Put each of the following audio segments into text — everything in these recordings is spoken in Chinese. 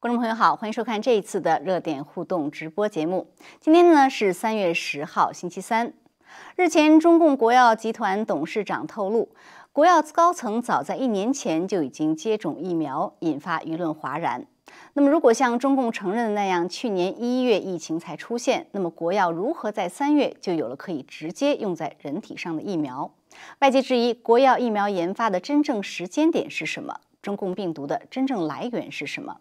观众朋友好，欢迎收看这一次的热点互动直播节目。今天呢是三月十号，星期三。日前，中共国药集团董事长透露，国药高层早在一年前就已经接种疫苗，引发舆论哗然。那么，如果像中共承认的那样，去年一月疫情才出现，那么国药如何在三月就有了可以直接用在人体上的疫苗？外界质疑，国药疫苗研发的真正时间点是什么？中共病毒的真正来源是什么？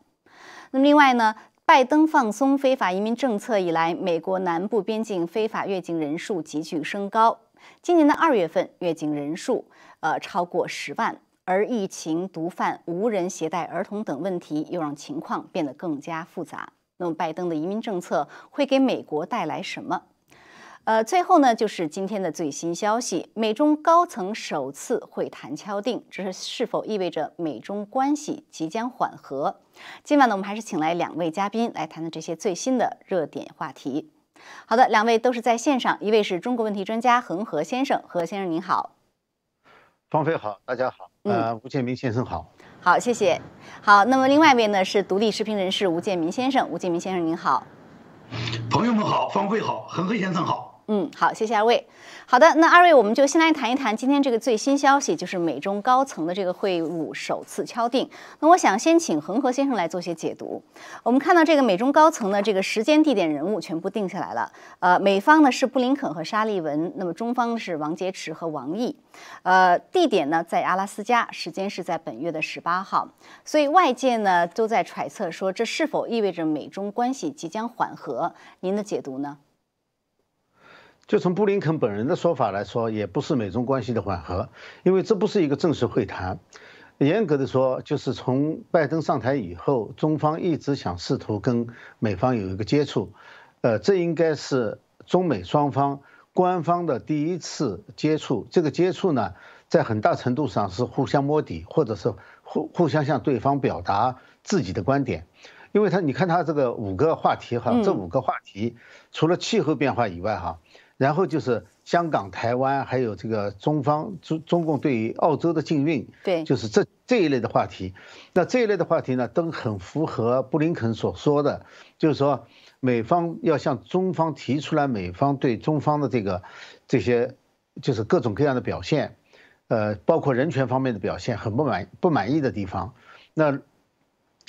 那么另外呢？拜登放松非法移民政策以来，美国南部边境非法越境人数急剧升高。今年的二月份，越境人数呃超过十万，而疫情、毒贩、无人携带儿童等问题又让情况变得更加复杂。那么，拜登的移民政策会给美国带来什么？呃，最后呢，就是今天的最新消息，美中高层首次会谈敲定，这是是否意味着美中关系即将缓和？今晚呢，我们还是请来两位嘉宾来谈谈这些最新的热点话题。好的，两位都是在线上，一位是中国问题专家恒河先生，何先生您好，方飞好，大家好，呃，吴建明先生好，好，谢谢。好，那么另外一位呢是独立视频人士吴建明先生，吴建明先生您好，朋友们好，方飞好，恒河先生好。嗯，好，谢谢二位。好的，那二位我们就先来谈一谈今天这个最新消息，就是美中高层的这个会晤首次敲定。那我想先请恒河先生来做些解读。我们看到这个美中高层的这个时间、地点、人物全部定下来了。呃，美方呢是布林肯和沙利文，那么中方是王洁池和王毅。呃，地点呢在阿拉斯加，时间是在本月的十八号。所以外界呢都在揣测说，这是否意味着美中关系即将缓和？您的解读呢？就从布林肯本人的说法来说，也不是美中关系的缓和，因为这不是一个正式会谈。严格的说，就是从拜登上台以后，中方一直想试图跟美方有一个接触，呃，这应该是中美双方官方的第一次接触。这个接触呢，在很大程度上是互相摸底，或者是互互相向对方表达自己的观点。因为他，你看他这个五个话题哈，这五个话题除了气候变化以外哈。然后就是香港、台湾，还有这个中方中中共对于澳洲的禁运，对，就是这这一类的话题。那这一类的话题呢，都很符合布林肯所说的，就是说美方要向中方提出来，美方对中方的这个这些就是各种各样的表现，呃，包括人权方面的表现很不满不满意的地方。那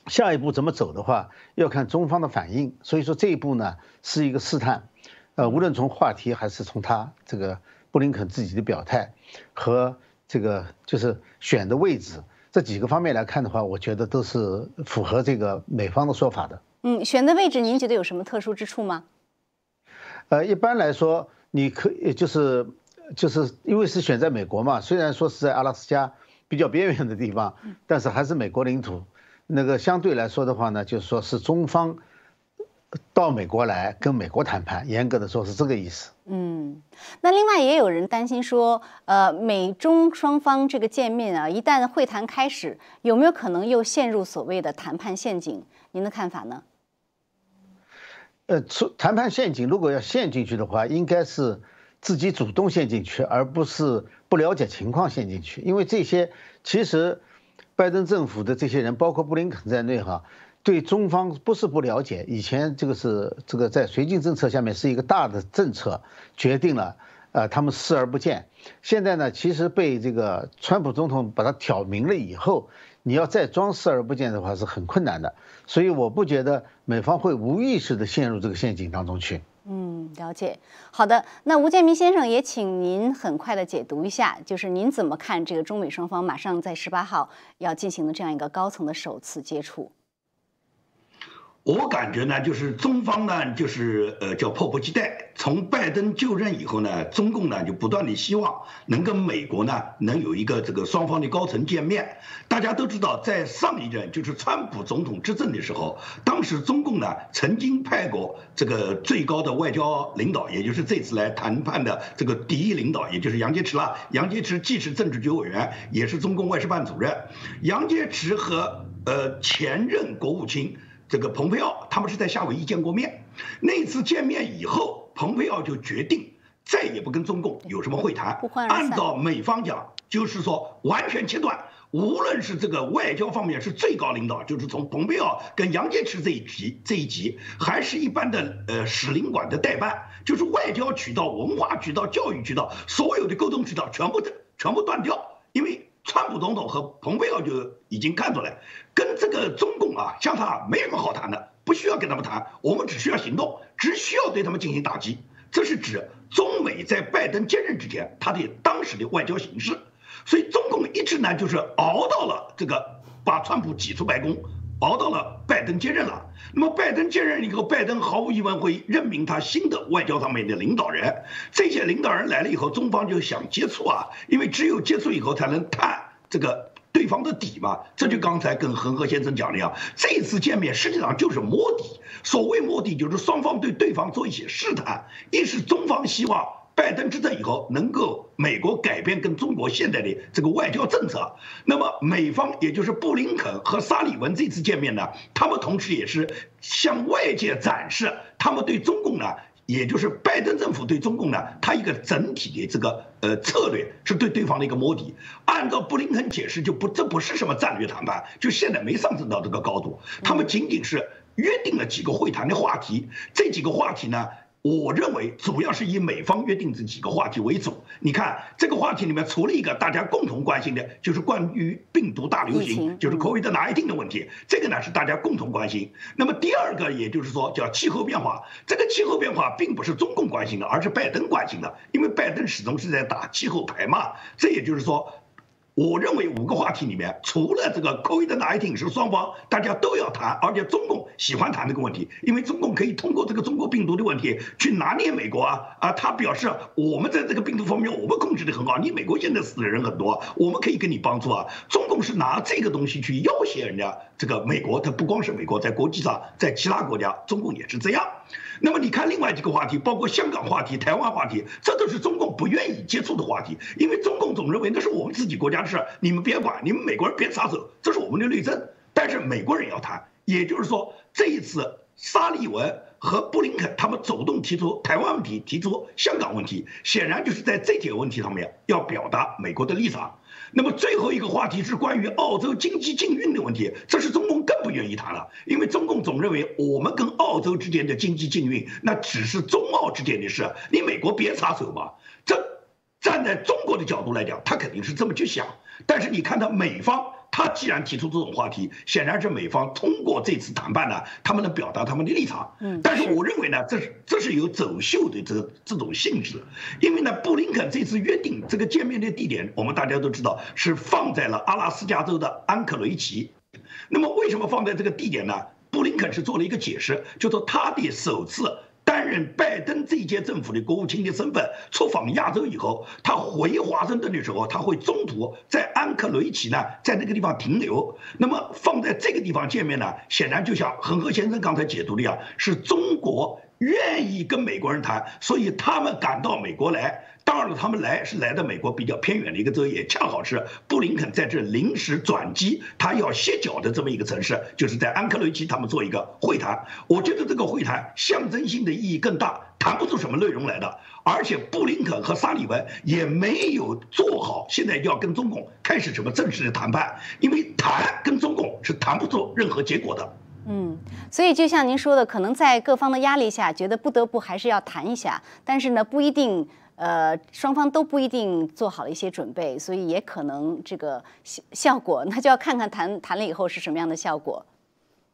下一步怎么走的话，要看中方的反应。所以说这一步呢，是一个试探。呃，无论从话题还是从他这个布林肯自己的表态和这个就是选的位置这几个方面来看的话，我觉得都是符合这个美方的说法的。嗯，选的位置您觉得有什么特殊之处吗？呃，一般来说，你可以就是就是因为是选在美国嘛，虽然说是在阿拉斯加比较边缘的地方，但是还是美国领土。那个相对来说的话呢，就是说是中方。到美国来跟美国谈判，严格的说是这个意思。嗯，那另外也有人担心说，呃，美中双方这个见面啊，一旦会谈开始，有没有可能又陷入所谓的谈判陷阱？您的看法呢？呃，出谈判陷阱，如果要陷进去的话，应该是自己主动陷进去，而不是不了解情况陷进去。因为这些其实拜登政府的这些人，包括布林肯在内，哈。对中方不是不了解，以前这个是这个在绥靖政策下面是一个大的政策，决定了，呃，他们视而不见。现在呢，其实被这个川普总统把它挑明了以后，你要再装视而不见的话是很困难的。所以我不觉得美方会无意识的陷入这个陷阱当中去。嗯，了解。好的，那吴建民先生也请您很快的解读一下，就是您怎么看这个中美双方马上在十八号要进行的这样一个高层的首次接触？我感觉呢，就是中方呢，就是呃叫迫不及待。从拜登就任以后呢，中共呢就不断的希望能跟美国呢能有一个这个双方的高层见面。大家都知道，在上一任就是川普总统执政的时候，当时中共呢曾经派过这个最高的外交领导，也就是这次来谈判的这个第一领导，也就是杨洁篪了。杨洁篪既是政治局委员，也是中共外事办主任。杨洁篪和呃前任国务卿。这个蓬佩奥他们是在夏威夷见过面，那次见面以后，蓬佩奥就决定再也不跟中共有什么会谈。按照美方讲，就是说完全切断。无论是这个外交方面是最高领导，就是从蓬佩奥跟杨洁篪这一级这一级，还是一般的呃使领馆的代办，就是外交渠道、文化渠道、教育渠道，所有的沟通渠道全部的全部断掉。因为川普总统和蓬佩奥就已经看出来，跟这个中共啊，相差没什么好谈的，不需要跟他们谈，我们只需要行动，只需要对他们进行打击。这是指中美在拜登接任之前他的当时的外交形势。所以中共一直呢，就是熬到了这个把川普挤出白宫，熬到了拜登接任了。那么拜登接任以后，拜登毫无疑问会任命他新的外交上面的领导人。这些领导人来了以后，中方就想接触啊，因为只有接触以后才能探这个对方的底嘛。这就刚才跟恒河先生讲的呀，这次见面实际上就是摸底。所谓摸底，就是双方对对方做一些试探。一是中方希望。拜登执政以后，能够美国改变跟中国现在的这个外交政策，那么美方也就是布林肯和沙利文这次见面呢，他们同时也是向外界展示他们对中共呢，也就是拜登政府对中共呢，他一个整体的这个呃策略是对对方的一个摸底。按照布林肯解释，就不这不是什么战略谈判，就现在没上升到这个高度，他们仅仅是约定了几个会谈的话题，这几个话题呢。我认为主要是以美方约定这几个话题为主。你看这个话题里面，除了一个大家共同关心的，就是关于病毒大流行，就是 COVID-19 的问题，这个呢是大家共同关心。那么第二个，也就是说叫气候变化，这个气候变化并不是中共关心的，而是拜登关心的，因为拜登始终是在打气候牌嘛。这也就是说。我认为五个话题里面，除了这个 COVID-19 是双方大家都要谈，而且中共喜欢谈这个问题，因为中共可以通过这个中国病毒的问题去拿捏美国啊啊！他表示我们在这个病毒方面我们控制的很好，你美国现在死的人很多，我们可以给你帮助啊。中共是拿这个东西去要挟人家这个美国，它不光是美国，在国际上，在其他国家，中共也是这样。那么你看另外几个话题，包括香港话题、台湾话题，这都是中共不愿意接触的话题，因为中共总认为那是我们自己国家的事，你们别管，你们美国人别插手，这是我们的内政。但是美国人要谈，也就是说，这一次沙利文和布林肯他们主动提出台湾问题、提出香港问题，显然就是在这几个问题上面要表达美国的立场。那么最后一个话题是关于澳洲经济禁运的问题，这是中共更不愿意谈了，因为中共总认为我们跟澳洲之间的经济禁运，那只是中澳之间的事，你美国别插手嘛。这站在中国的角度来讲，他肯定是这么去想，但是你看到美方。他既然提出这种话题，显然是美方通过这次谈判呢，他们能表达他们的立场。嗯，但是我认为呢，这是这是有走秀的这这种性质，因为呢，布林肯这次约定这个见面的地点，我们大家都知道是放在了阿拉斯加州的安克雷奇。那么为什么放在这个地点呢？布林肯是做了一个解释，就说他的首次。担任拜登这届政府的国务卿的身份出访亚洲以后，他回华盛顿的时候，他会中途在安克雷奇呢，在那个地方停留。那么放在这个地方见面呢，显然就像恒河先生刚才解读的样，是中国愿意跟美国人谈，所以他们赶到美国来。当然了，他们来是来的美国比较偏远的一个州，也恰好是布林肯在这临时转机，他要歇脚的这么一个城市，就是在安克雷奇，他们做一个会谈。我觉得这个会谈象征性的意义更大，谈不出什么内容来的。而且布林肯和沙利文也没有做好现在要跟中共开始什么正式的谈判，因为谈跟中共是谈不出任何结果的。嗯，所以就像您说的，可能在各方的压力下，觉得不得不还是要谈一下，但是呢，不一定。呃，双方都不一定做好了一些准备，所以也可能这个效效果，那就要看看谈谈了以后是什么样的效果。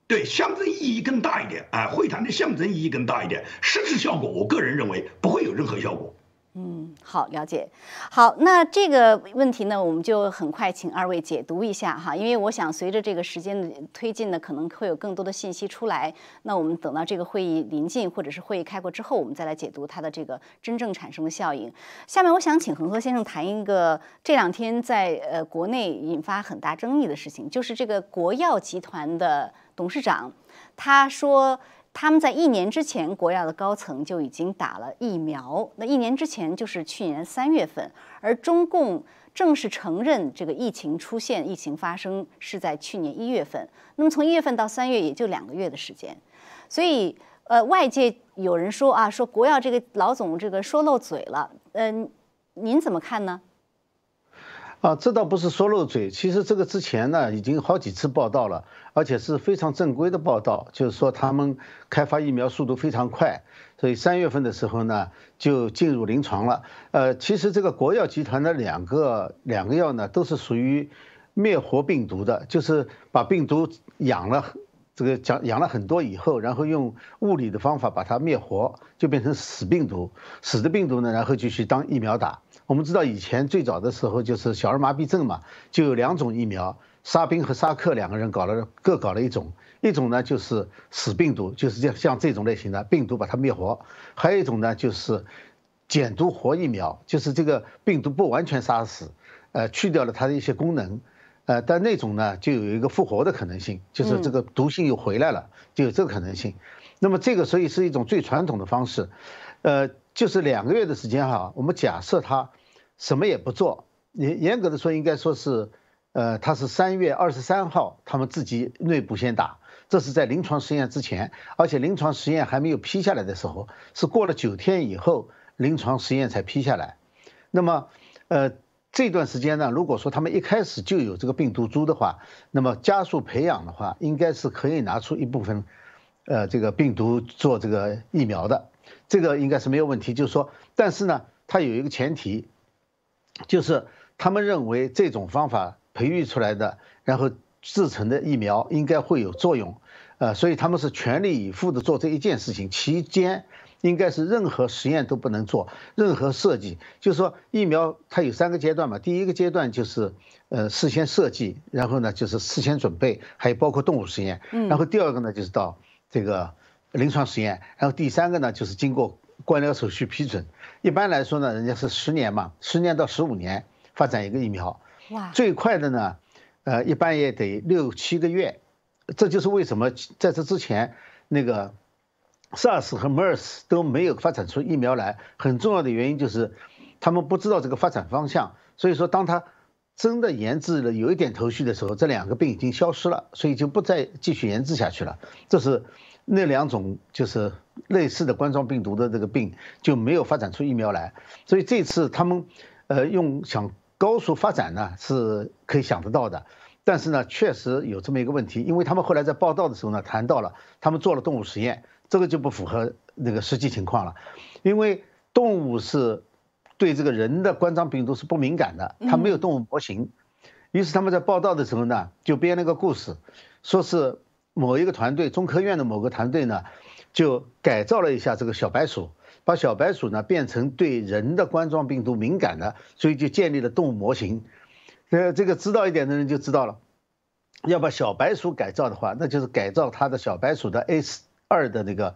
对，象征意义更大一点啊，会谈的象征意义更大一点，实质效果，我个人认为不会有任何效果。嗯，好，了解。好，那这个问题呢，我们就很快请二位解读一下哈，因为我想随着这个时间的推进呢，可能会有更多的信息出来。那我们等到这个会议临近或者是会议开过之后，我们再来解读它的这个真正产生的效应。下面我想请恒河先生谈一个这两天在呃国内引发很大争议的事情，就是这个国药集团的董事长，他说。他们在一年之前，国药的高层就已经打了疫苗。那一年之前就是去年三月份，而中共正式承认这个疫情出现、疫情发生是在去年一月份。那么从一月份到三月也就两个月的时间，所以呃，外界有人说啊，说国药这个老总这个说漏嘴了。嗯，您怎么看呢？啊，这倒不是说漏嘴，其实这个之前呢已经好几次报道了，而且是非常正规的报道，就是说他们开发疫苗速度非常快，所以三月份的时候呢就进入临床了。呃，其实这个国药集团的两个两个药呢都是属于灭活病毒的，就是把病毒养了，这个讲养了很多以后，然后用物理的方法把它灭活，就变成死病毒，死的病毒呢，然后就去当疫苗打。我们知道以前最早的时候就是小儿麻痹症嘛，就有两种疫苗，沙宾和沙克两个人搞了各搞了一种，一种呢就是死病毒，就是这样像这种类型的病毒把它灭活，还有一种呢就是减毒活疫苗，就是这个病毒不完全杀死，呃去掉了它的一些功能，呃但那种呢就有一个复活的可能性，就是这个毒性又回来了，就有这个可能性。那么这个所以是一种最传统的方式，呃。就是两个月的时间哈，我们假设他什么也不做，严严格的说应该说是，呃，他是三月二十三号他们自己内部先打，这是在临床实验之前，而且临床实验还没有批下来的时候，是过了九天以后临床实验才批下来。那么，呃，这段时间呢，如果说他们一开始就有这个病毒株的话，那么加速培养的话，应该是可以拿出一部分，呃，这个病毒做这个疫苗的。这个应该是没有问题，就是说，但是呢，它有一个前提，就是他们认为这种方法培育出来的，然后制成的疫苗应该会有作用，呃，所以他们是全力以赴的做这一件事情。期间应该是任何实验都不能做，任何设计，就是说疫苗它有三个阶段嘛，第一个阶段就是呃事先设计，然后呢就是事先准备，还有包括动物实验，然后第二个呢就是到这个。临床实验，然后第三个呢，就是经过官僚手续批准。一般来说呢，人家是十年嘛，十年到十五年发展一个疫苗。哇！最快的呢，呃，一般也得六七个月。这就是为什么在这之前，那个 SARS 和 MERS 都没有发展出疫苗来。很重要的原因就是，他们不知道这个发展方向。所以说，当他真的研制了有一点头绪的时候，这两个病已经消失了，所以就不再继续研制下去了。这是。那两种就是类似的冠状病毒的这个病就没有发展出疫苗来，所以这次他们，呃，用想高速发展呢是可以想得到的，但是呢确实有这么一个问题，因为他们后来在报道的时候呢谈到了，他们做了动物实验，这个就不符合那个实际情况了，因为动物是对这个人的冠状病毒是不敏感的，它没有动物模型，于是他们在报道的时候呢就编了个故事，说是。某一个团队，中科院的某个团队呢，就改造了一下这个小白鼠，把小白鼠呢变成对人的冠状病毒敏感的，所以就建立了动物模型。呃，这个知道一点的人就知道了，要把小白鼠改造的话，那就是改造它的小白鼠的 A 二的那个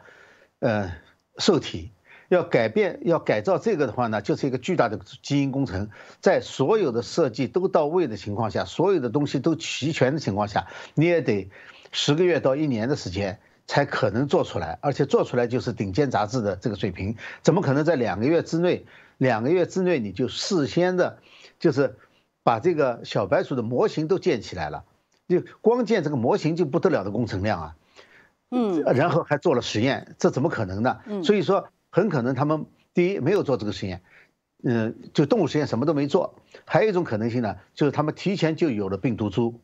呃受体。要改变要改造这个的话呢，就是一个巨大的基因工程，在所有的设计都到位的情况下，所有的东西都齐全的情况下，你也得。十个月到一年的时间才可能做出来，而且做出来就是顶尖杂志的这个水平，怎么可能在两个月之内？两个月之内你就事先的，就是把这个小白鼠的模型都建起来了，就光建这个模型就不得了的工程量啊，嗯，然后还做了实验，这怎么可能呢？所以说很可能他们第一没有做这个实验，嗯，就动物实验什么都没做，还有一种可能性呢，就是他们提前就有了病毒株。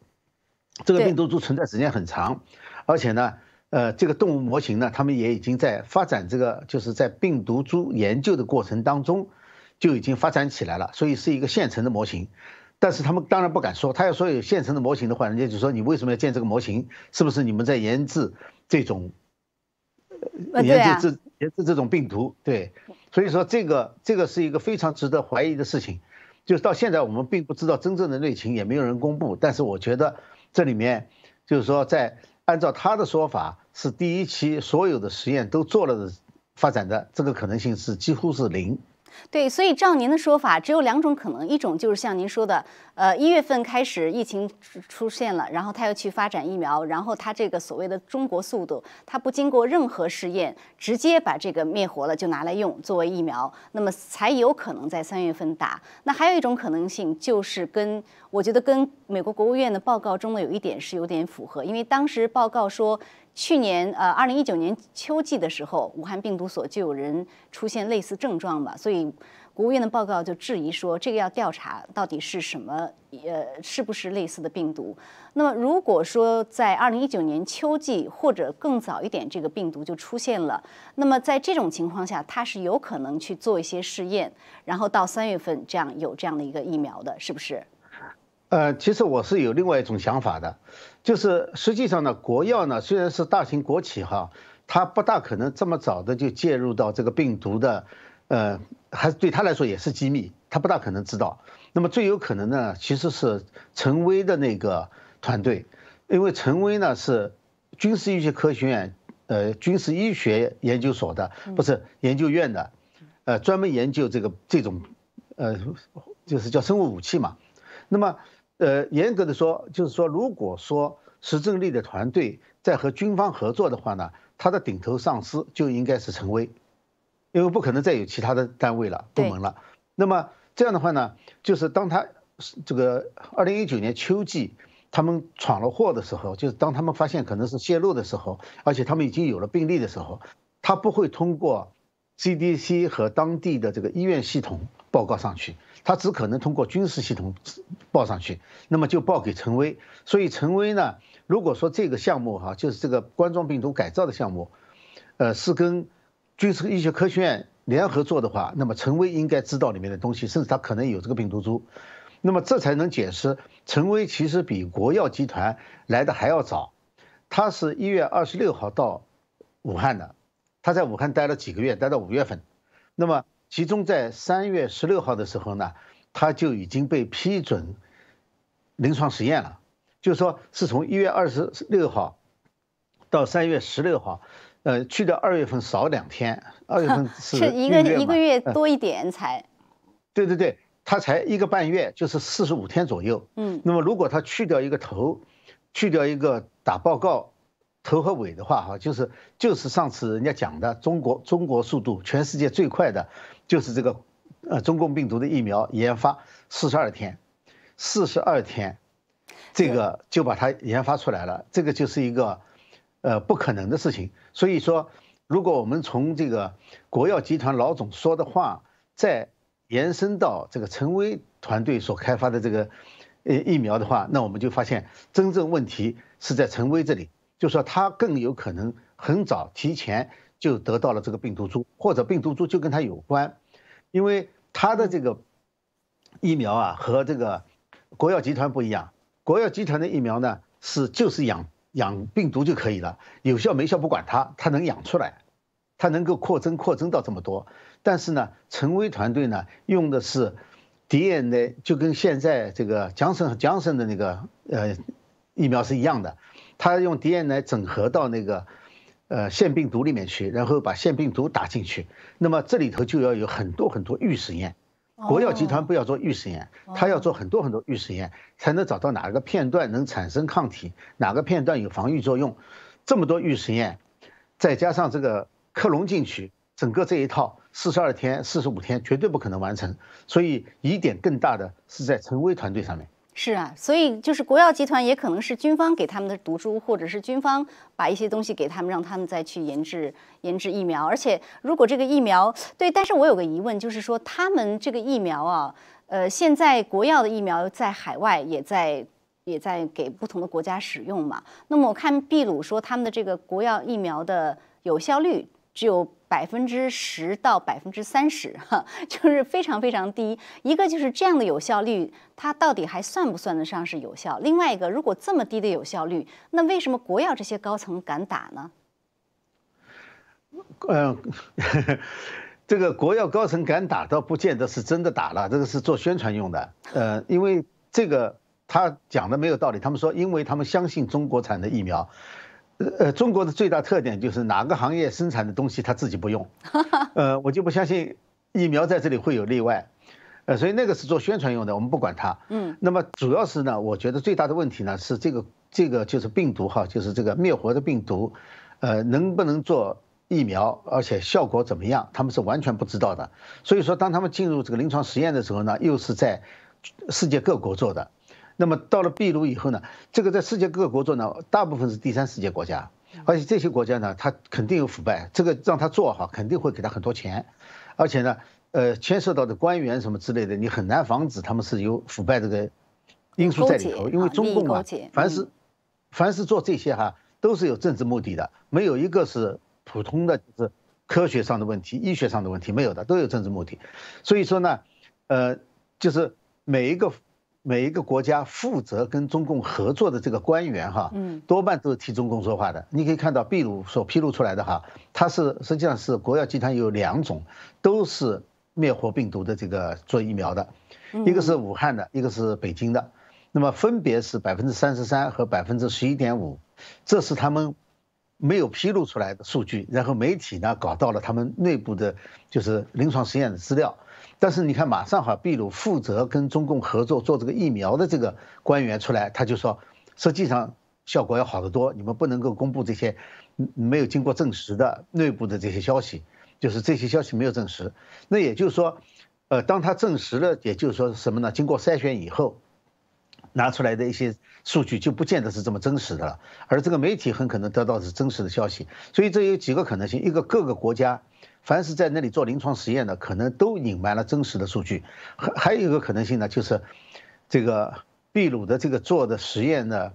这个病毒株存在时间很长，而且呢，呃，这个动物模型呢，他们也已经在发展这个，就是在病毒株研究的过程当中就已经发展起来了，所以是一个现成的模型。但是他们当然不敢说，他要说有现成的模型的话，人家就说你为什么要建这个模型？是不是你们在研制这种研制这研制这种病毒？对，所以说这个这个是一个非常值得怀疑的事情。就到现在我们并不知道真正的内情，也没有人公布。但是我觉得。这里面就是说，在按照他的说法，是第一期所有的实验都做了的，发展的这个可能性是几乎是零。对，所以照您的说法，只有两种可能，一种就是像您说的，呃，一月份开始疫情出现了，然后他又去发展疫苗，然后他这个所谓的中国速度，他不经过任何试验，直接把这个灭活了就拿来用作为疫苗，那么才有可能在三月份打。那还有一种可能性，就是跟我觉得跟美国国务院的报告中的有一点是有点符合，因为当时报告说。去年呃，二零一九年秋季的时候，武汉病毒所就有人出现类似症状嘛，所以国务院的报告就质疑说，这个要调查到底是什么，呃，是不是类似的病毒？那么如果说在二零一九年秋季或者更早一点，这个病毒就出现了，那么在这种情况下，它是有可能去做一些试验，然后到三月份这样有这样的一个疫苗的，是不是？呃，其实我是有另外一种想法的，就是实际上呢，国药呢虽然是大型国企哈。它不大可能这么早的就介入到这个病毒的，呃，还对他来说也是机密，他不大可能知道。那么最有可能呢，其实是陈薇的那个团队，因为陈薇呢是军事医学科学院，呃，军事医学研究所的，不是研究院的，呃，专门研究这个这种，呃，就是叫生物武器嘛。那么，呃，严格的说，就是说，如果说石正丽的团队在和军方合作的话呢？他的顶头上司就应该是陈薇，因为不可能再有其他的单位了部门了。那么这样的话呢，就是当他这个二零一九年秋季他们闯了祸的时候，就是当他们发现可能是泄露的时候，而且他们已经有了病例的时候，他不会通过 CDC 和当地的这个医院系统报告上去，他只可能通过军事系统报上去，那么就报给陈薇。所以陈薇呢？如果说这个项目哈，就是这个冠状病毒改造的项目，呃，是跟军事医学科学院联合做的话，那么陈薇应该知道里面的东西，甚至他可能有这个病毒株，那么这才能解释陈薇其实比国药集团来的还要早，他是一月二十六号到武汉的，他在武汉待了几个月，待到五月份，那么其中在三月十六号的时候呢，他就已经被批准临床实验了。就是说，是从一月二十六号到三月十六号，呃，去掉二月份少两天，二月份 是一个一个月多一点才。对对对，他才一个半月，就是四十五天左右。嗯。那么如果他去掉一个头，去掉一个打报告头和尾的话，哈，就是就是上次人家讲的中国中国速度全世界最快的，就是这个呃中共病毒的疫苗研发四十二天，四十二天。这个就把它研发出来了，这个就是一个，呃，不可能的事情。所以说，如果我们从这个国药集团老总说的话，再延伸到这个陈薇团队所开发的这个，呃，疫苗的话，那我们就发现真正问题是在陈薇这里，就说他更有可能很早提前就得到了这个病毒株，或者病毒株就跟他有关，因为他的这个疫苗啊和这个国药集团不一样。国药集团的疫苗呢，是就是养养病毒就可以了，有效没效不管它，它能养出来，它能够扩增扩增到这么多。但是呢，陈薇团队呢用的是 DNA，就跟现在这个江森江森的那个呃疫苗是一样的，他用 DNA 整合到那个呃腺病毒里面去，然后把腺病毒打进去，那么这里头就要有很多很多预实验。国药集团不要做预实验，他要做很多很多预实验，才能找到哪个片段能产生抗体，哪个片段有防御作用。这么多预实验，再加上这个克隆进去，整个这一套四十二天、四十五天绝对不可能完成。所以疑点更大的是在陈薇团队上面。是啊，所以就是国药集团也可能是军方给他们的毒株，或者是军方把一些东西给他们，让他们再去研制研制疫苗。而且如果这个疫苗对，但是我有个疑问，就是说他们这个疫苗啊，呃，现在国药的疫苗在海外也在也在给不同的国家使用嘛。那么我看秘鲁说他们的这个国药疫苗的有效率。只有百分之十到百分之三十，哈，就是非常非常低。一个就是这样的有效率，它到底还算不算得上是有效？另外一个，如果这么低的有效率，那为什么国药这些高层敢打呢？嗯，这个国药高层敢打，倒不见得是真的打了，这个是做宣传用的。呃，因为这个他讲的没有道理，他们说，因为他们相信中国产的疫苗。呃，中国的最大特点就是哪个行业生产的东西他自己不用，呃，我就不相信疫苗在这里会有例外，呃，所以那个是做宣传用的，我们不管它。嗯，那么主要是呢，我觉得最大的问题呢是这个这个就是病毒哈，就是这个灭活的病毒，呃，能不能做疫苗，而且效果怎么样，他们是完全不知道的。所以说，当他们进入这个临床实验的时候呢，又是在世界各国做的。那么到了秘鲁以后呢，这个在世界各个国做呢，大部分是第三世界国家，而且这些国家呢，他肯定有腐败，这个让他做哈，肯定会给他很多钱，而且呢，呃，牵涉到的官员什么之类的，你很难防止他们是有腐败这个因素在里头，因为中共啊，凡是凡是做这些哈，都是有政治目的的，没有一个是普通的就是科学上的问题、医学上的问题，没有的，都有政治目的。所以说呢，呃，就是每一个每一个国家负责跟中共合作的这个官员哈，嗯，多半都是替中共说话的。你可以看到秘鲁所披露出来的哈，它是实际上是国药集团有两种，都是。灭活病毒的这个做疫苗的，一个是武汉的，一个是北京的，那么分别是百分之三十三和百分之十一点五，这是他们没有披露出来的数据，然后媒体呢搞到了他们内部的，就是临床实验的资料，但是你看马上哈，秘鲁负责跟中共合作做这个疫苗的这个官员出来，他就说，实际上效果要好得多，你们不能够公布这些没有经过证实的内部的这些消息。就是这些消息没有证实，那也就是说，呃，当他证实了，也就是说什么呢？经过筛选以后，拿出来的一些数据就不见得是这么真实的了，而这个媒体很可能得到是真实的消息。所以这有几个可能性：一个各个国家，凡是在那里做临床实验的，可能都隐瞒了真实的数据；还还有一个可能性呢，就是这个秘鲁的这个做的实验呢。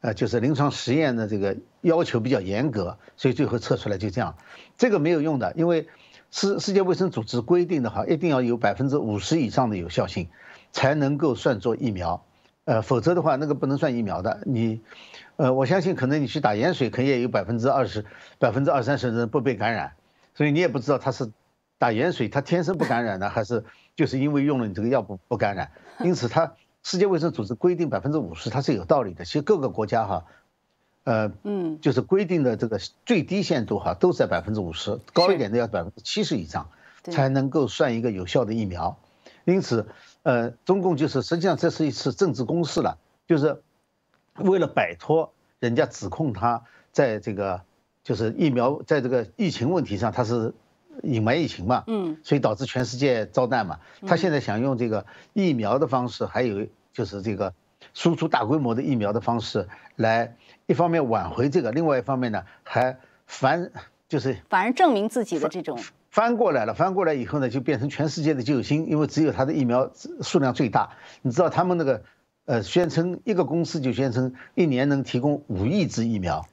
呃，就是临床实验的这个要求比较严格，所以最后测出来就这样，这个没有用的，因为世世界卫生组织规定的话，一定要有百分之五十以上的有效性，才能够算作疫苗，呃，否则的话那个不能算疫苗的。你，呃，我相信可能你去打盐水，可能也有百分之二十、百分之二三十的人不被感染，所以你也不知道他是打盐水他天生不感染呢，还是就是因为用了你这个药不不感染，因此他。世界卫生组织规定百分之五十，它是有道理的。其实各个国家哈，呃，嗯，就是规定的这个最低限度哈，都在百分之五十，高一点的要百分之七十以上，才能够算一个有效的疫苗。因此，呃，中共就是实际上这是一次政治攻势了，就是为了摆脱人家指控他在这个就是疫苗在这个疫情问题上他是。隐瞒疫情嘛，嗯，所以导致全世界遭难嘛。他现在想用这个疫苗的方式，还有就是这个输出大规模的疫苗的方式，来一方面挽回这个，另外一方面呢，还反就是反而证明自己的这种翻过来了。翻过来以后呢，就变成全世界的救星，因为只有他的疫苗数量最大。你知道他们那个呃，宣称一个公司就宣称一年能提供五亿支疫苗。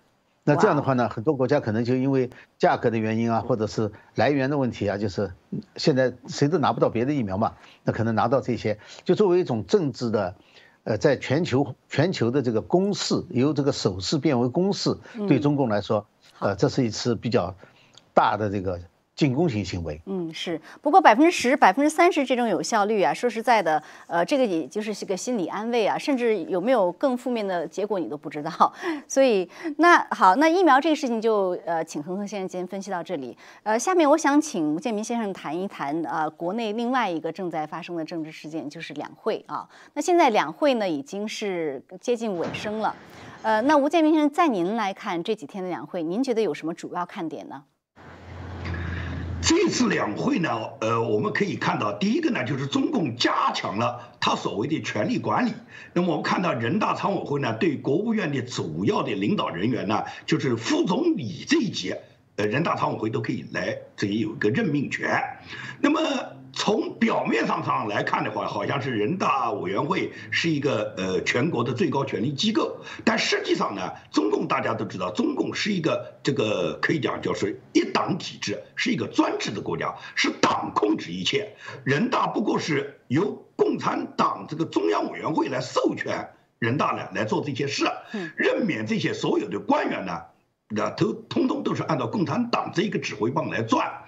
那这样的话呢，很多国家可能就因为价格的原因啊，或者是来源的问题啊，就是现在谁都拿不到别的疫苗嘛，那可能拿到这些，就作为一种政治的，呃，在全球全球的这个攻势，由这个守势变为攻势，对中共来说，呃，这是一次比较大的这个。进攻型行为，嗯，是。不过百分之十、百分之三十这种有效率啊，说实在的，呃，这个也就是是个心理安慰啊，甚至有没有更负面的结果你都不知道。所以，那好，那疫苗这个事情就呃，请恒恒先生先分析到这里。呃，下面我想请吴建民先生谈一谈啊，国内另外一个正在发生的政治事件，就是两会啊。那现在两会呢已经是接近尾声了，呃，那吴建民先生在您来看这几天的两会，您觉得有什么主要看点呢？这次两会呢，呃，我们可以看到，第一个呢，就是中共加强了他所谓的权力管理。那么我们看到人大常委会呢，对国务院的主要的领导人员呢，就是副总理这一级，呃，人大常委会都可以来这里有一个任命权。那么。从表面上上来看的话，好像是人大委员会是一个呃全国的最高权力机构，但实际上呢，中共大家都知道，中共是一个这个可以讲就是一党体制，是一个专制的国家，是党控制一切，人大不过是由共产党这个中央委员会来授权人大呢来做这些事，任免这些所有的官员呢，那都通通都是按照共产党这一个指挥棒来转，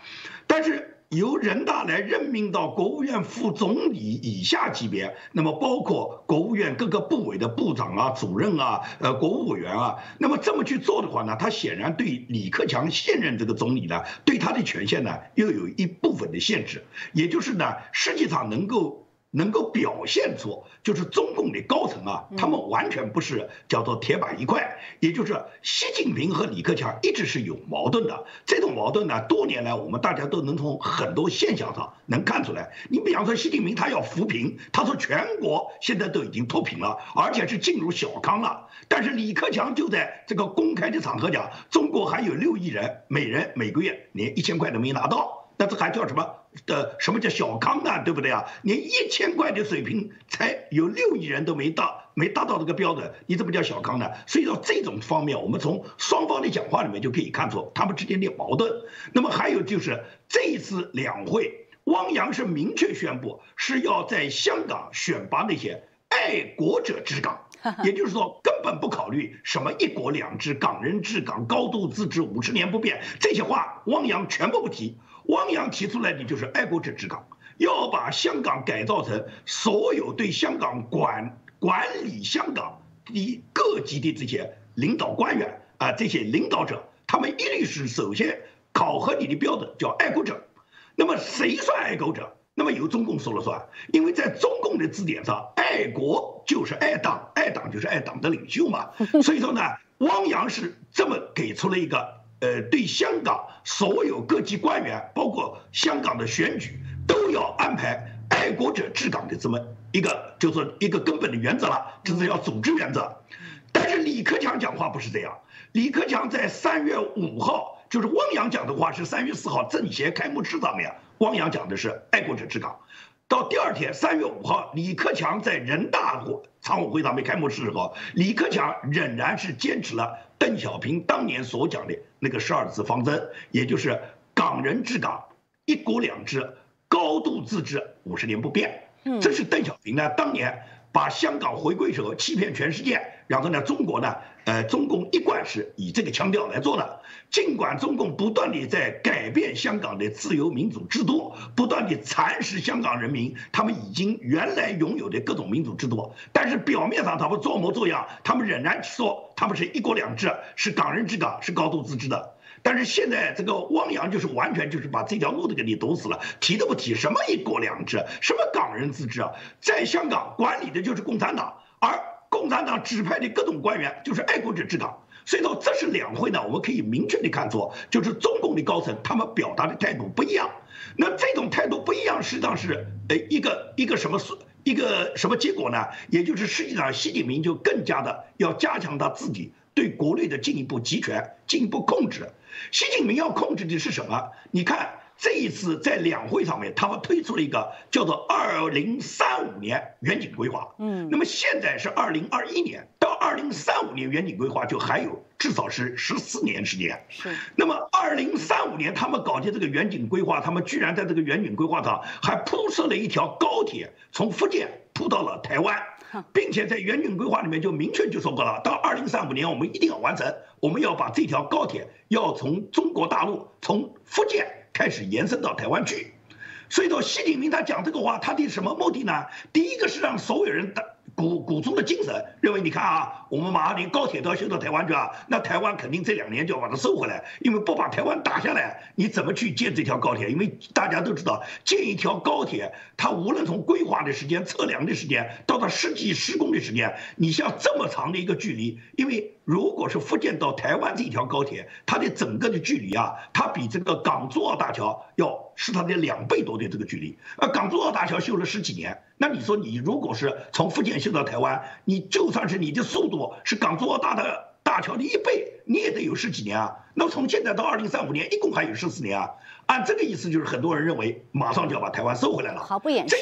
但是。由人大来任命到国务院副总理以下级别，那么包括国务院各个部委的部长啊、主任啊、呃国务委员啊，那么这么去做的话呢，他显然对李克强现任这个总理呢，对他的权限呢，又有一部分的限制，也就是呢，实际上能够。能够表现出，就是中共的高层啊，他们完全不是叫做铁板一块，也就是习近平和李克强一直是有矛盾的。这种矛盾呢，多年来我们大家都能从很多现象上能看出来。你比方说，习近平他要扶贫，他说全国现在都已经脱贫了，而且是进入小康了。但是李克强就在这个公开的场合讲，中国还有六亿人，每人每个月连一千块都没拿到。那这还叫什么？的什么叫小康啊？对不对啊？连一千块的水平才有六亿人都没到，没达到这个标准，你怎么叫小康呢？所以说这种方面，我们从双方的讲话里面就可以看出他们之间的矛盾。那么还有就是这一次两会，汪洋是明确宣布是要在香港选拔那些爱国者治港。也就是说，根本不考虑什么一国两制、港人治港、高度自治、五十年不变这些话，汪洋全部不提。汪洋提出来的就是爱国者治港，要把香港改造成所有对香港管管理香港的各级的这些领导官员啊，这些领导者，他们一律是首先考核你的标准叫爱国者。那么谁算爱国者？那么由中共说了算，因为在中共的字典上，爱国就是爱党，爱党就是爱党的领袖嘛。所以说呢，汪洋是这么给出了一个，呃，对香港所有各级官员，包括香港的选举，都要安排爱国者治港的这么一个，就是一个根本的原则了，这是要组织原则。但是李克强讲话不是这样，李克强在三月五号，就是汪洋讲的话是三月四号政协开幕式上面。汪洋讲的是爱国者治港，到第二天三月五号，李克强在人大常委会上面开幕式时候，李克强仍然是坚持了邓小平当年所讲的那个十二字方针，也就是港人治港、一国两制、高度自治，五十年不变。这是邓小平呢当年。把香港回归时候欺骗全世界，然后呢，中国呢，呃，中共一贯是以这个腔调来做的。尽管中共不断地在改变香港的自由民主制度，不断地蚕食香港人民他们已经原来拥有的各种民主制度，但是表面上他们装模作样，他们仍然说他们是一国两制，是港人治港，是高度自治的。但是现在这个汪洋就是完全就是把这条路都给你堵死了，提都不提什么一国两制，什么港人自治啊，在香港管理的就是共产党，而共产党指派的各种官员就是爱国者治港，所以说这是两会呢，我们可以明确的看出，就是中共的高层他们表达的态度不一样，那这种态度不一样，实际上是呃一个一个什么一个什么结果呢？也就是实际上习近平就更加的要加强他自己对国内的进一步集权、进一步控制。习近平要控制的是什么？你看这一次在两会上面，他们推出了一个叫做“二零三五年远景规划”。嗯，那么现在是二零二一年，到二零三五年远景规划就还有至少是十四年时间。是，那么二零三五年他们搞的这个远景规划，他们居然在这个远景规划上还铺设了一条高铁，从福建铺到了台湾。并且在远景规划里面就明确就说过了，到二零三五年我们一定要完成，我们要把这条高铁要从中国大陆从福建开始延伸到台湾去。所以说，习近平他讲这个话，他的什么目的呢？第一个是让所有人的。鼓鼓中的精神，认为你看啊，我们马上连高铁都要修到台湾去啊，那台湾肯定这两年就要把它收回来，因为不把台湾打下来，你怎么去建这条高铁？因为大家都知道，建一条高铁，它无论从规划的时间、测量的时间，到它实际施工的时间，你像这么长的一个距离，因为。如果是福建到台湾这条高铁，它的整个的距离啊，它比这个港珠澳大桥要是它的两倍多的这个距离。而，港珠澳大桥修了十几年，那你说你如果是从福建修到台湾，你就算是你的速度是港珠澳大的大桥的一倍，你也得有十几年啊。那从现在到二零三五年，一共还有十四年啊。按这个意思，就是很多人认为马上就要把台湾收回来了。毫不掩饰。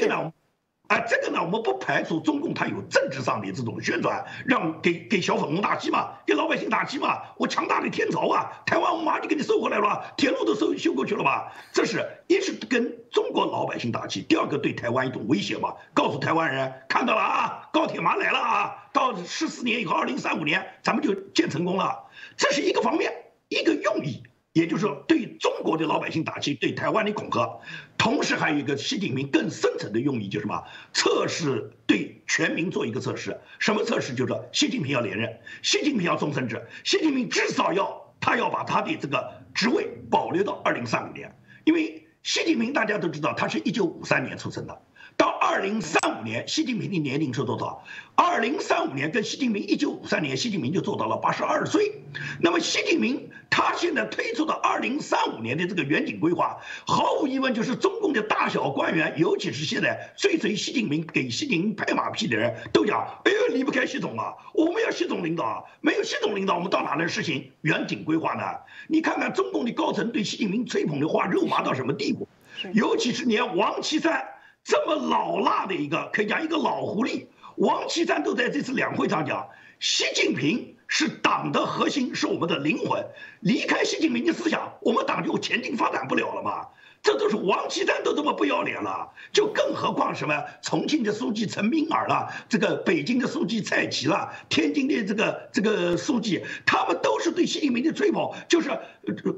啊，这个呢，我们不排除中共他有政治上的这种宣传，让给给小粉红打击嘛，给老百姓打击嘛。我强大的天朝啊，台湾我马上就给你收回来了，铁路都修修过去了吧？这是一是跟中国老百姓打击，第二个对台湾一种威胁嘛，告诉台湾人看到了啊，高铁马上来了啊，到十四年以后，二零三五年咱们就建成功了，这是一个方面，一个用意。也就是说，对中国的老百姓打击，对台湾的恐吓，同时还有一个习近平更深层的用意，就是什么？测试对全民做一个测试。什么测试？就是，习近平要连任，习近平要终身制，习近平至少要他要把他的这个职位保留到二零三五年，因为习近平大家都知道，他是一九五三年出生的。到二零三五年，习近平的年龄是多少？二零三五年跟习近平一九五三年，习近平就做到了八十二岁。那么习近平他现在推出的二零三五年的这个远景规划，毫无疑问就是中共的大小官员，尤其是现在追随习近平、给习近平拍马屁的人都讲：哎呦，离不开习总啊！我们要习总领导啊，没有习总领导，我们到哪能实行远景规划呢？你看看中共的高层对习近平吹捧的话，肉麻到什么地步？尤其是连王岐山这么老辣的一个，可以讲一个老狐狸，王岐山都在这次两会上讲，习近平是党的核心，是我们的灵魂，离开习近平的思想，我们党就前进发展不了了嘛。这都是王岐山都这么不要脸了，就更何况什么？重庆的书记陈敏尔了，这个北京的书记蔡奇了，天津的这个这个书记，他们都是对习近平的吹捧，就是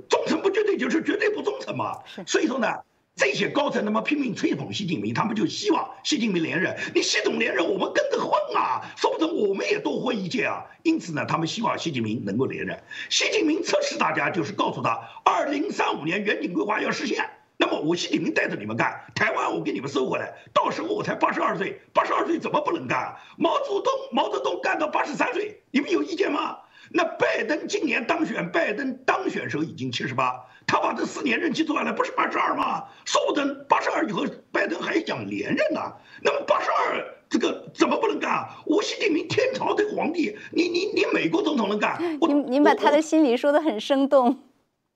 忠诚不绝对，就是绝对不忠诚嘛。所以说呢，这些高层那么拼命吹捧习近平，他们就希望习近平连任。你习总连任，我们跟着混啊，说不准我们也多混一届啊。因此呢，他们希望习近平能够连任。习近平测试大家，就是告诉他，二零三五年远景规划要实现。那么我习近平带着你们干，台湾我给你们收回来，到时候我才八十二岁，八十二岁怎么不能干？毛泽东毛泽东干到八十三岁，你们有意见吗？那拜登今年当选，拜登当选时候已经七十八，他把这四年任期做下来，不是八十二吗？说不定八十二以后，拜登还想连任呢。那么八十二这个怎么不能干？啊我习近平天朝的皇帝，你你你美国总统能干？您您把他的心理说的很生动。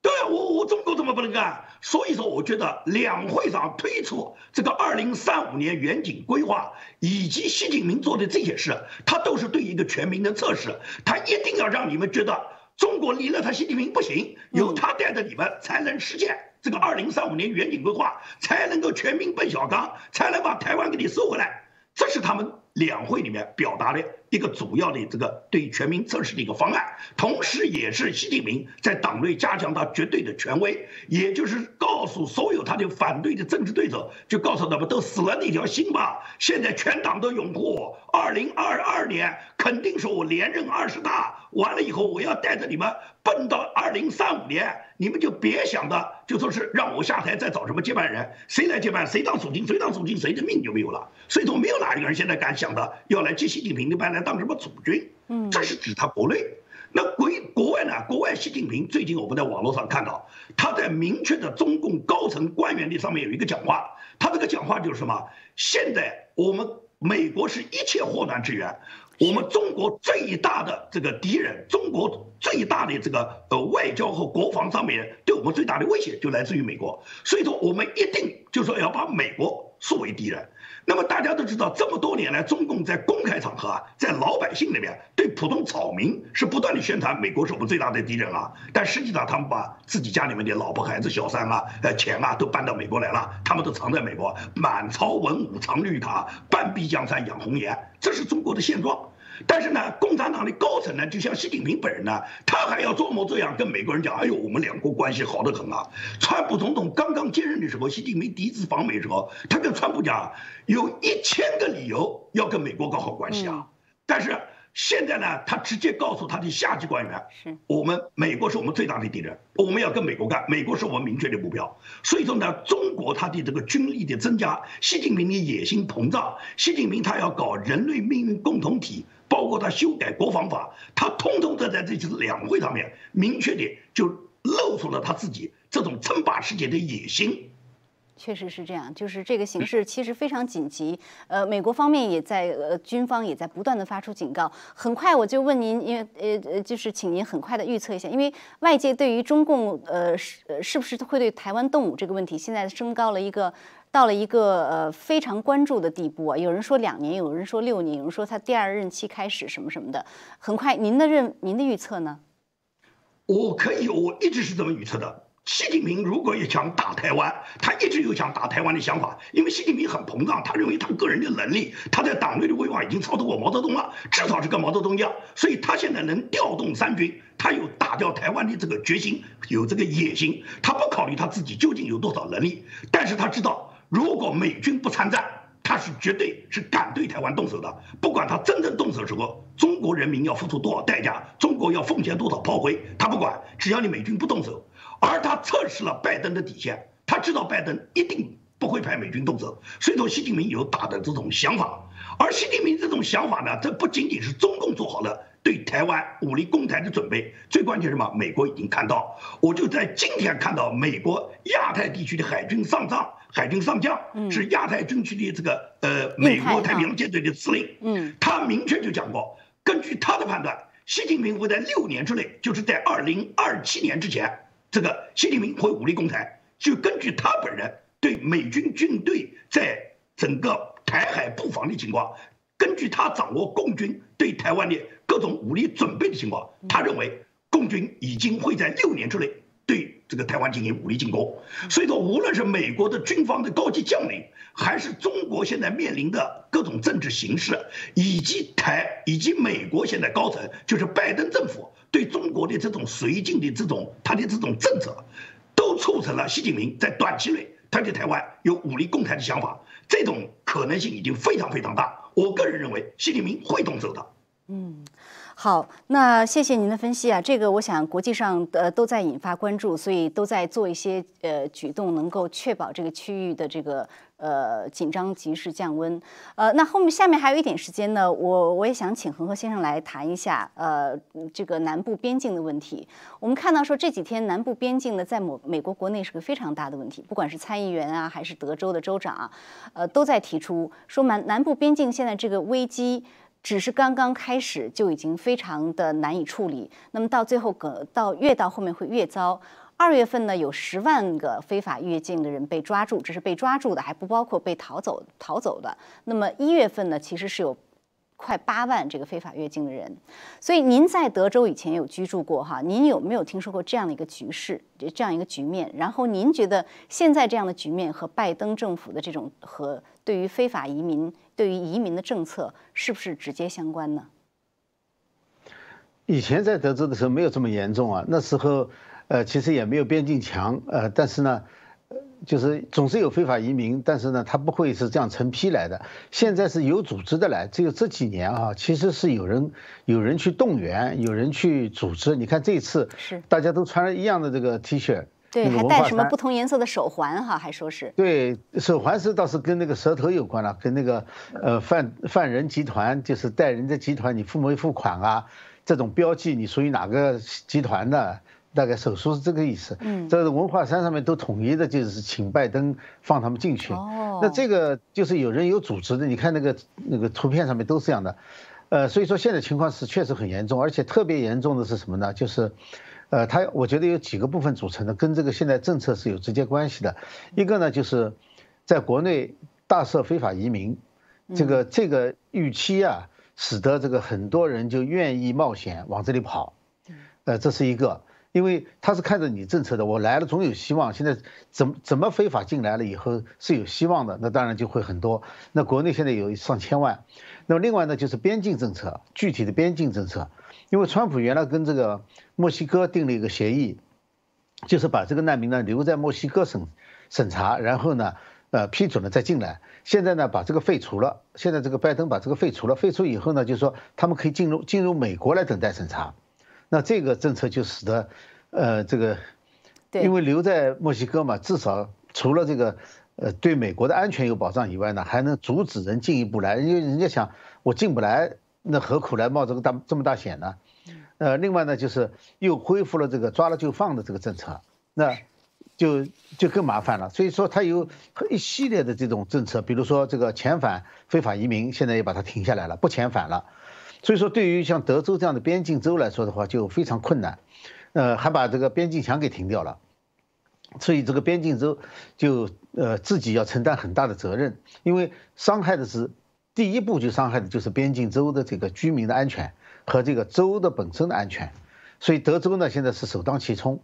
对啊，我我中国怎么不能干？所以说，我觉得两会上推出这个二零三五年远景规划，以及习近平做的这些事，他都是对一个全民的测试。他一定要让你们觉得中国离了他习近平不行，由他带着你们才能实现这个二零三五年远景规划，才能够全民奔小康，才能把台湾给你收回来。这是他们。两会里面表达的一个主要的这个对全民测试的一个方案，同时也是习近平在党内加强他绝对的权威，也就是告诉所有他的反对的政治对手，就告诉他们都死了那条心吧。现在全党都拥护我，二零二二年肯定是我连任二十大，完了以后我要带着你们奔到二零三五年，你们就别想着就说是让我下台再找什么接班人，谁来接班谁当主席，谁当主席谁的命就没有了。所以说没有哪一个人现在敢。想的要来接习近平的班来当什么主君？嗯，这是指他国内。那国国外呢？国外习近平最近我们在网络上看到，他在明确的中共高层官员的上面有一个讲话。他这个讲话就是什么？现在我们美国是一切祸端之源，我们中国最大的这个敌人，中国最大的这个呃外交和国防上面对我们最大的威胁就来自于美国。所以说，我们一定就说要把美国视为敌人。那么大家都知道，这么多年来，中共在公开场合啊，在老百姓那边对普通草民是不断的宣传美国是我们最大的敌人啊。但实际上，他们把自己家里面的老婆孩子、小三啊、呃钱啊都搬到美国来了，他们都藏在美国，满朝文武藏绿卡，半壁江山养红颜，这是中国的现状。但是呢，共产党的高层呢，就像习近平本人呢，他还要装模作样跟美国人讲，哎呦，我们两国关系好得很啊。川普总统刚刚接任的时候，习近平第一次访美的时候，他跟川普讲，有一千个理由要跟美国搞好关系啊。但是现在呢，他直接告诉他的下级官员，是我们美国是我们最大的敌人，我们要跟美国干，美国是我们明确的目标。所以说呢，中国他的这个军力的增加，习近平的野心膨胀，习近平他要搞人类命运共同体。包括他修改国防法，他通通都在这次两会上面明确的就露出了他自己这种称霸世界的野心。确实是这样，就是这个形势其实非常紧急。呃，美国方面也在，呃，军方也在不断的发出警告。很快我就问您，因为呃呃，就是请您很快的预测一下，因为外界对于中共呃是是不是会对台湾动武这个问题，现在升高了一个。到了一个呃非常关注的地步啊，有人说两年，有人说六年，有人说他第二任期开始什么什么的，很快。您的认，您的预测呢？我可以，我一直是这么预测的。习近平如果也想打台湾，他一直有想打台湾的想法，因为习近平很膨胀，他认为他个人的能力，他在党内的威望已经超得过毛泽东了，至少是跟毛泽东一样，所以他现在能调动三军，他有打掉台湾的这个决心，有这个野心，他不考虑他自己究竟有多少能力，但是他知道。如果美军不参战，他是绝对是敢对台湾动手的。不管他真正动手的时候，中国人民要付出多少代价，中国要奉献多少炮灰，他不管。只要你美军不动手，而他测试了拜登的底线，他知道拜登一定不会派美军动手。所以说，习近平有打的这种想法。而习近平这种想法呢，这不仅仅是中共做好了对台湾武力攻台的准备，最关键什么？美国已经看到。我就在今天看到美国亚太地区的海军上将。海军上将是亚太军区的这个呃美国太平洋舰队的司令，嗯，他明确就讲过，根据他的判断，习近平会在六年之内，就是在二零二七年之前，这个习近平会武力攻台。就根据他本人对美军军队在整个台海布防的情况，根据他掌握共军对台湾的各种武力准备的情况，他认为共军已经会在六年之内对这个台湾进行武力进攻。所以说，无论是美国的军方的高级将领，还是中国现在面临的各种政治形势，以及台以及美国现在高层，就是拜登政府对中国的这种绥靖的这种他的这种政策，都促成了习近平在短期内他对台湾有武力攻台的想法。这种可能性已经非常非常大。我个人认为，习近平会动手的。嗯。好，那谢谢您的分析啊。这个我想国际上呃都在引发关注，所以都在做一些呃举动，能够确保这个区域的这个呃紧张局势降温。呃，那后面下面还有一点时间呢，我我也想请恒河先生来谈一下呃这个南部边境的问题。我们看到说这几天南部边境呢，在某美国国内是个非常大的问题，不管是参议员啊，还是德州的州长啊，呃都在提出说南南部边境现在这个危机。只是刚刚开始就已经非常的难以处理，那么到最后个到越到后面会越糟。二月份呢，有十万个非法越境的人被抓住，这是被抓住的，还不包括被逃走逃走的。那么一月份呢，其实是有。快八万这个非法越境的人，所以您在德州以前有居住过哈？您有没有听说过这样的一个局势，这样一个局面？然后您觉得现在这样的局面和拜登政府的这种和对于非法移民、对于移民的政策是不是直接相关呢？以前在德州的时候没有这么严重啊，那时候呃其实也没有边境墙呃，但是呢。就是总是有非法移民，但是呢，他不会是这样成批来的。现在是有组织的来，只有这几年啊，其实是有人有人去动员，有人去组织。你看这次是大家都穿了一样的这个 T 恤，对，还戴什么不同颜色的手环哈，还说是对手环是倒是跟那个蛇头有关了，跟那个呃犯犯人集团就是带人的集团，你付没付款啊？这种标记你属于哪个集团的？大概手术是这个意思，嗯，这个文化衫上面都统一的，就是请拜登放他们进去。哦，那这个就是有人有组织的，你看那个那个图片上面都是这样的，呃，所以说现在情况是确实很严重，而且特别严重的是什么呢？就是，呃，它我觉得有几个部分组成的，跟这个现在政策是有直接关系的。一个呢，就是在国内大赦非法移民，这个这个预期啊，使得这个很多人就愿意冒险往这里跑，呃，这是一个。因为他是看着你政策的，我来了总有希望。现在怎么怎么非法进来了以后是有希望的，那当然就会很多。那国内现在有上千万。那么另外呢，就是边境政策，具体的边境政策。因为川普原来跟这个墨西哥订了一个协议，就是把这个难民呢留在墨西哥审审查，然后呢，呃批准了再进来。现在呢把这个废除了，现在这个拜登把这个废除了，废除以后呢，就是说他们可以进入进入美国来等待审查。那这个政策就使得，呃，这个，因为留在墨西哥嘛，至少除了这个，呃，对美国的安全有保障以外呢，还能阻止人进一步来，因为人家想我进不来，那何苦来冒这个大这么大险呢？呃，另外呢，就是又恢复了这个抓了就放的这个政策，那就就更麻烦了。所以说，它有一系列的这种政策，比如说这个遣返非法移民，现在也把它停下来了，不遣返了。所以说，对于像德州这样的边境州来说的话，就非常困难，呃，还把这个边境墙给停掉了，所以这个边境州就呃自己要承担很大的责任，因为伤害的是第一步就伤害的就是边境州的这个居民的安全和这个州的本身的安全，所以德州呢现在是首当其冲，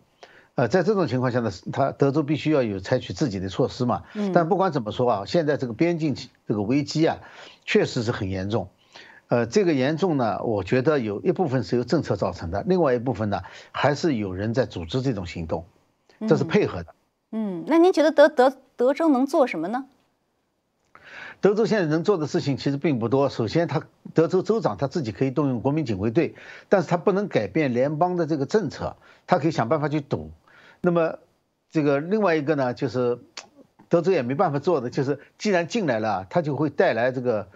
呃，在这种情况下呢，他德州必须要有采取自己的措施嘛，但不管怎么说啊，现在这个边境这个危机啊，确实是很严重。呃，这个严重呢，我觉得有一部分是由政策造成的，另外一部分呢，还是有人在组织这种行动，这是配合的。嗯，那您觉得德德德州能做什么呢？德州现在能做的事情其实并不多。首先，他德州州长他自己可以动用国民警卫队，但是他不能改变联邦的这个政策，他可以想办法去堵。那么，这个另外一个呢，就是德州也没办法做的，就是既然进来了，他就会带来这个。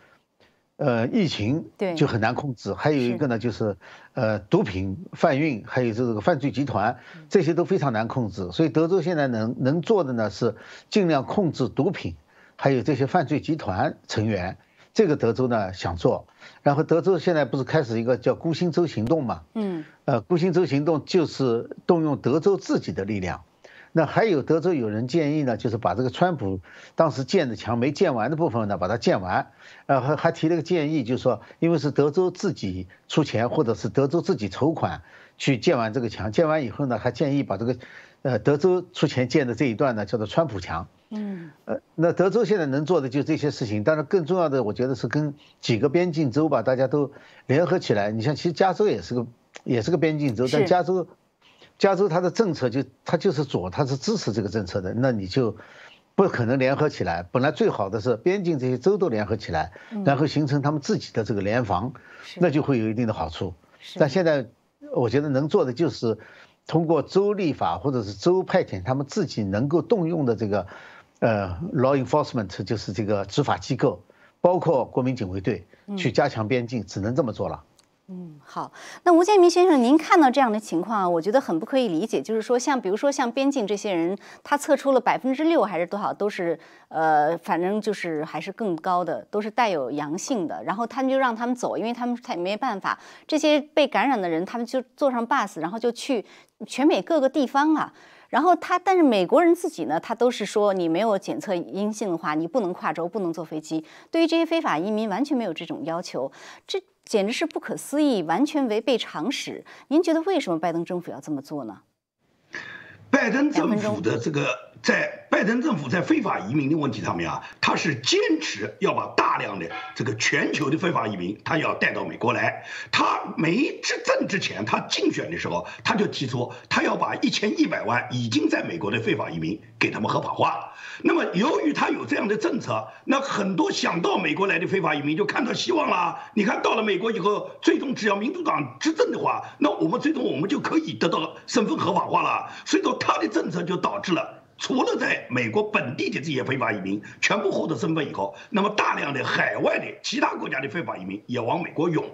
呃，疫情就很难控制，还有一个呢，就是呃，毒品贩运，还有这个犯罪集团，这些都非常难控制。所以德州现在能能做的呢，是尽量控制毒品，还有这些犯罪集团成员。这个德州呢想做，然后德州现在不是开始一个叫孤星州行动嘛？嗯，呃，孤星州行动就是动用德州自己的力量，那还有德州有人建议呢，就是把这个川普当时建的墙没建完的部分呢，把它建完。呃，还还提了个建议，就是说，因为是德州自己出钱，或者是德州自己筹款去建完这个墙，建完以后呢，还建议把这个，呃，德州出钱建的这一段呢，叫做川普墙。嗯。呃，那德州现在能做的就这些事情，但是更重要的，我觉得是跟几个边境州吧，大家都联合起来。你像，其实加州也是个也是个边境州，但加州。加州它的政策就它就是左，它是支持这个政策的，那你就不可能联合起来。本来最好的是边境这些州都联合起来，然后形成他们自己的这个联防，那就会有一定的好处。但现在我觉得能做的就是通过州立法或者是州派遣他们自己能够动用的这个呃 law enforcement，就是这个执法机构，包括国民警卫队去加强边境，只能这么做了。嗯，好。那吴建民先生，您看到这样的情况，我觉得很不可以理解。就是说，像比如说像边境这些人，他测出了百分之六还是多少，都是呃，反正就是还是更高的，都是带有阳性的。然后他们就让他们走，因为他们他也没办法。这些被感染的人，他们就坐上 bus，然后就去全美各个地方啊。然后他，但是美国人自己呢，他都是说你没有检测阴性的话，你不能跨州，不能坐飞机。对于这些非法移民，完全没有这种要求。这。简直是不可思议，完全违背常识。您觉得为什么拜登政府要这么做呢？拜登政府的这个。在拜登政府在非法移民的问题上面啊，他是坚持要把大量的这个全球的非法移民，他要带到美国来。他没执政之前，他竞选的时候，他就提出他要把一千一百万已经在美国的非法移民给他们合法化。那么，由于他有这样的政策，那很多想到美国来的非法移民就看到希望了。你看到了美国以后，最终只要民主党执政的话，那我们最终我们就可以得到身份合法化了。所以说，他的政策就导致了。除了在美国本地的这些非法移民全部获得身份以后，那么大量的海外的其他国家的非法移民也往美国涌。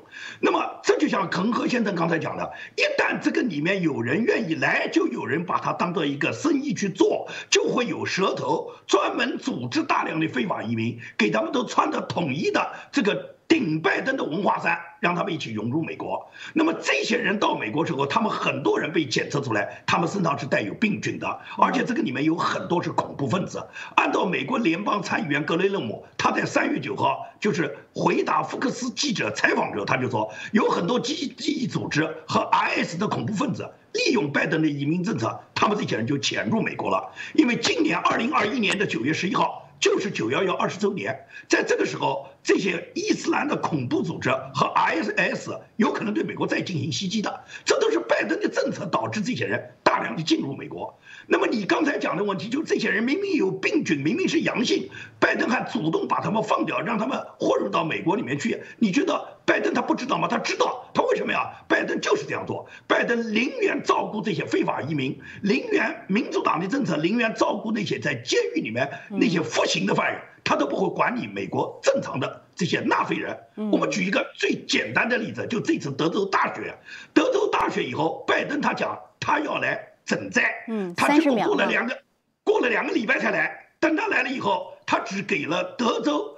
那么这就像恒河先生刚才讲的，一旦这个里面有人愿意来，就有人把它当做一个生意去做，就会有蛇头专门组织大量的非法移民，给他们都穿的统一的这个。顶拜登的文化衫，让他们一起涌入美国。那么这些人到美国之后，他们很多人被检测出来，他们身上是带有病菌的，而且这个里面有很多是恐怖分子。按照美国联邦参议员格雷勒姆，他在三月九号就是回答福克斯记者采访时候，他就说，有很多基基组织和 IS 的恐怖分子利用拜登的移民政策，他们这些人就潜入美国了。因为今年二零二一年的九月十一号。就是九幺幺二十周年，在这个时候，这些伊斯兰的恐怖组织和 ISIS 有可能对美国再进行袭击的，这都是拜登的政策导致这些人大量的进入美国。那么你刚才讲的问题，就是这些人明明有病菌，明明是阳性，拜登还主动把他们放掉，让他们混入到美国里面去。你觉得拜登他不知道吗？他知道，他为什么呀？拜登就是这样做。拜登宁愿照顾这些非法移民，宁愿民主党的政策宁愿照顾那些在监狱里面那些服刑的犯人，他都不会管理美国正常的这些纳税人。我们举一个最简单的例子，就这次德州大选，德州大选以后，拜登他讲他要来。赈灾，嗯，他结果过了两个，过了两个礼拜才来。等他来了以后，他只给了德州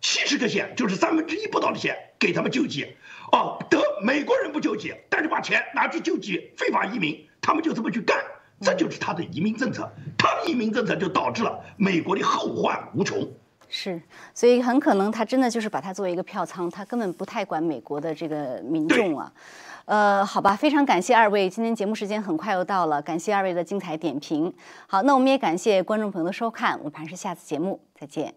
七十个县，就是三分之一不到的县，给他们救济。哦，德美国人不救济，但是把钱拿去救济非法移民，他们就这么去干。这就是他的移民政策，他的移民政策就导致了美国的后患无穷。是，所以很可能他真的就是把它作为一个票仓，他根本不太管美国的这个民众啊。呃，好吧，非常感谢二位，今天节目时间很快又到了，感谢二位的精彩点评。好，那我们也感谢观众朋友的收看，我们还是下次节目再见。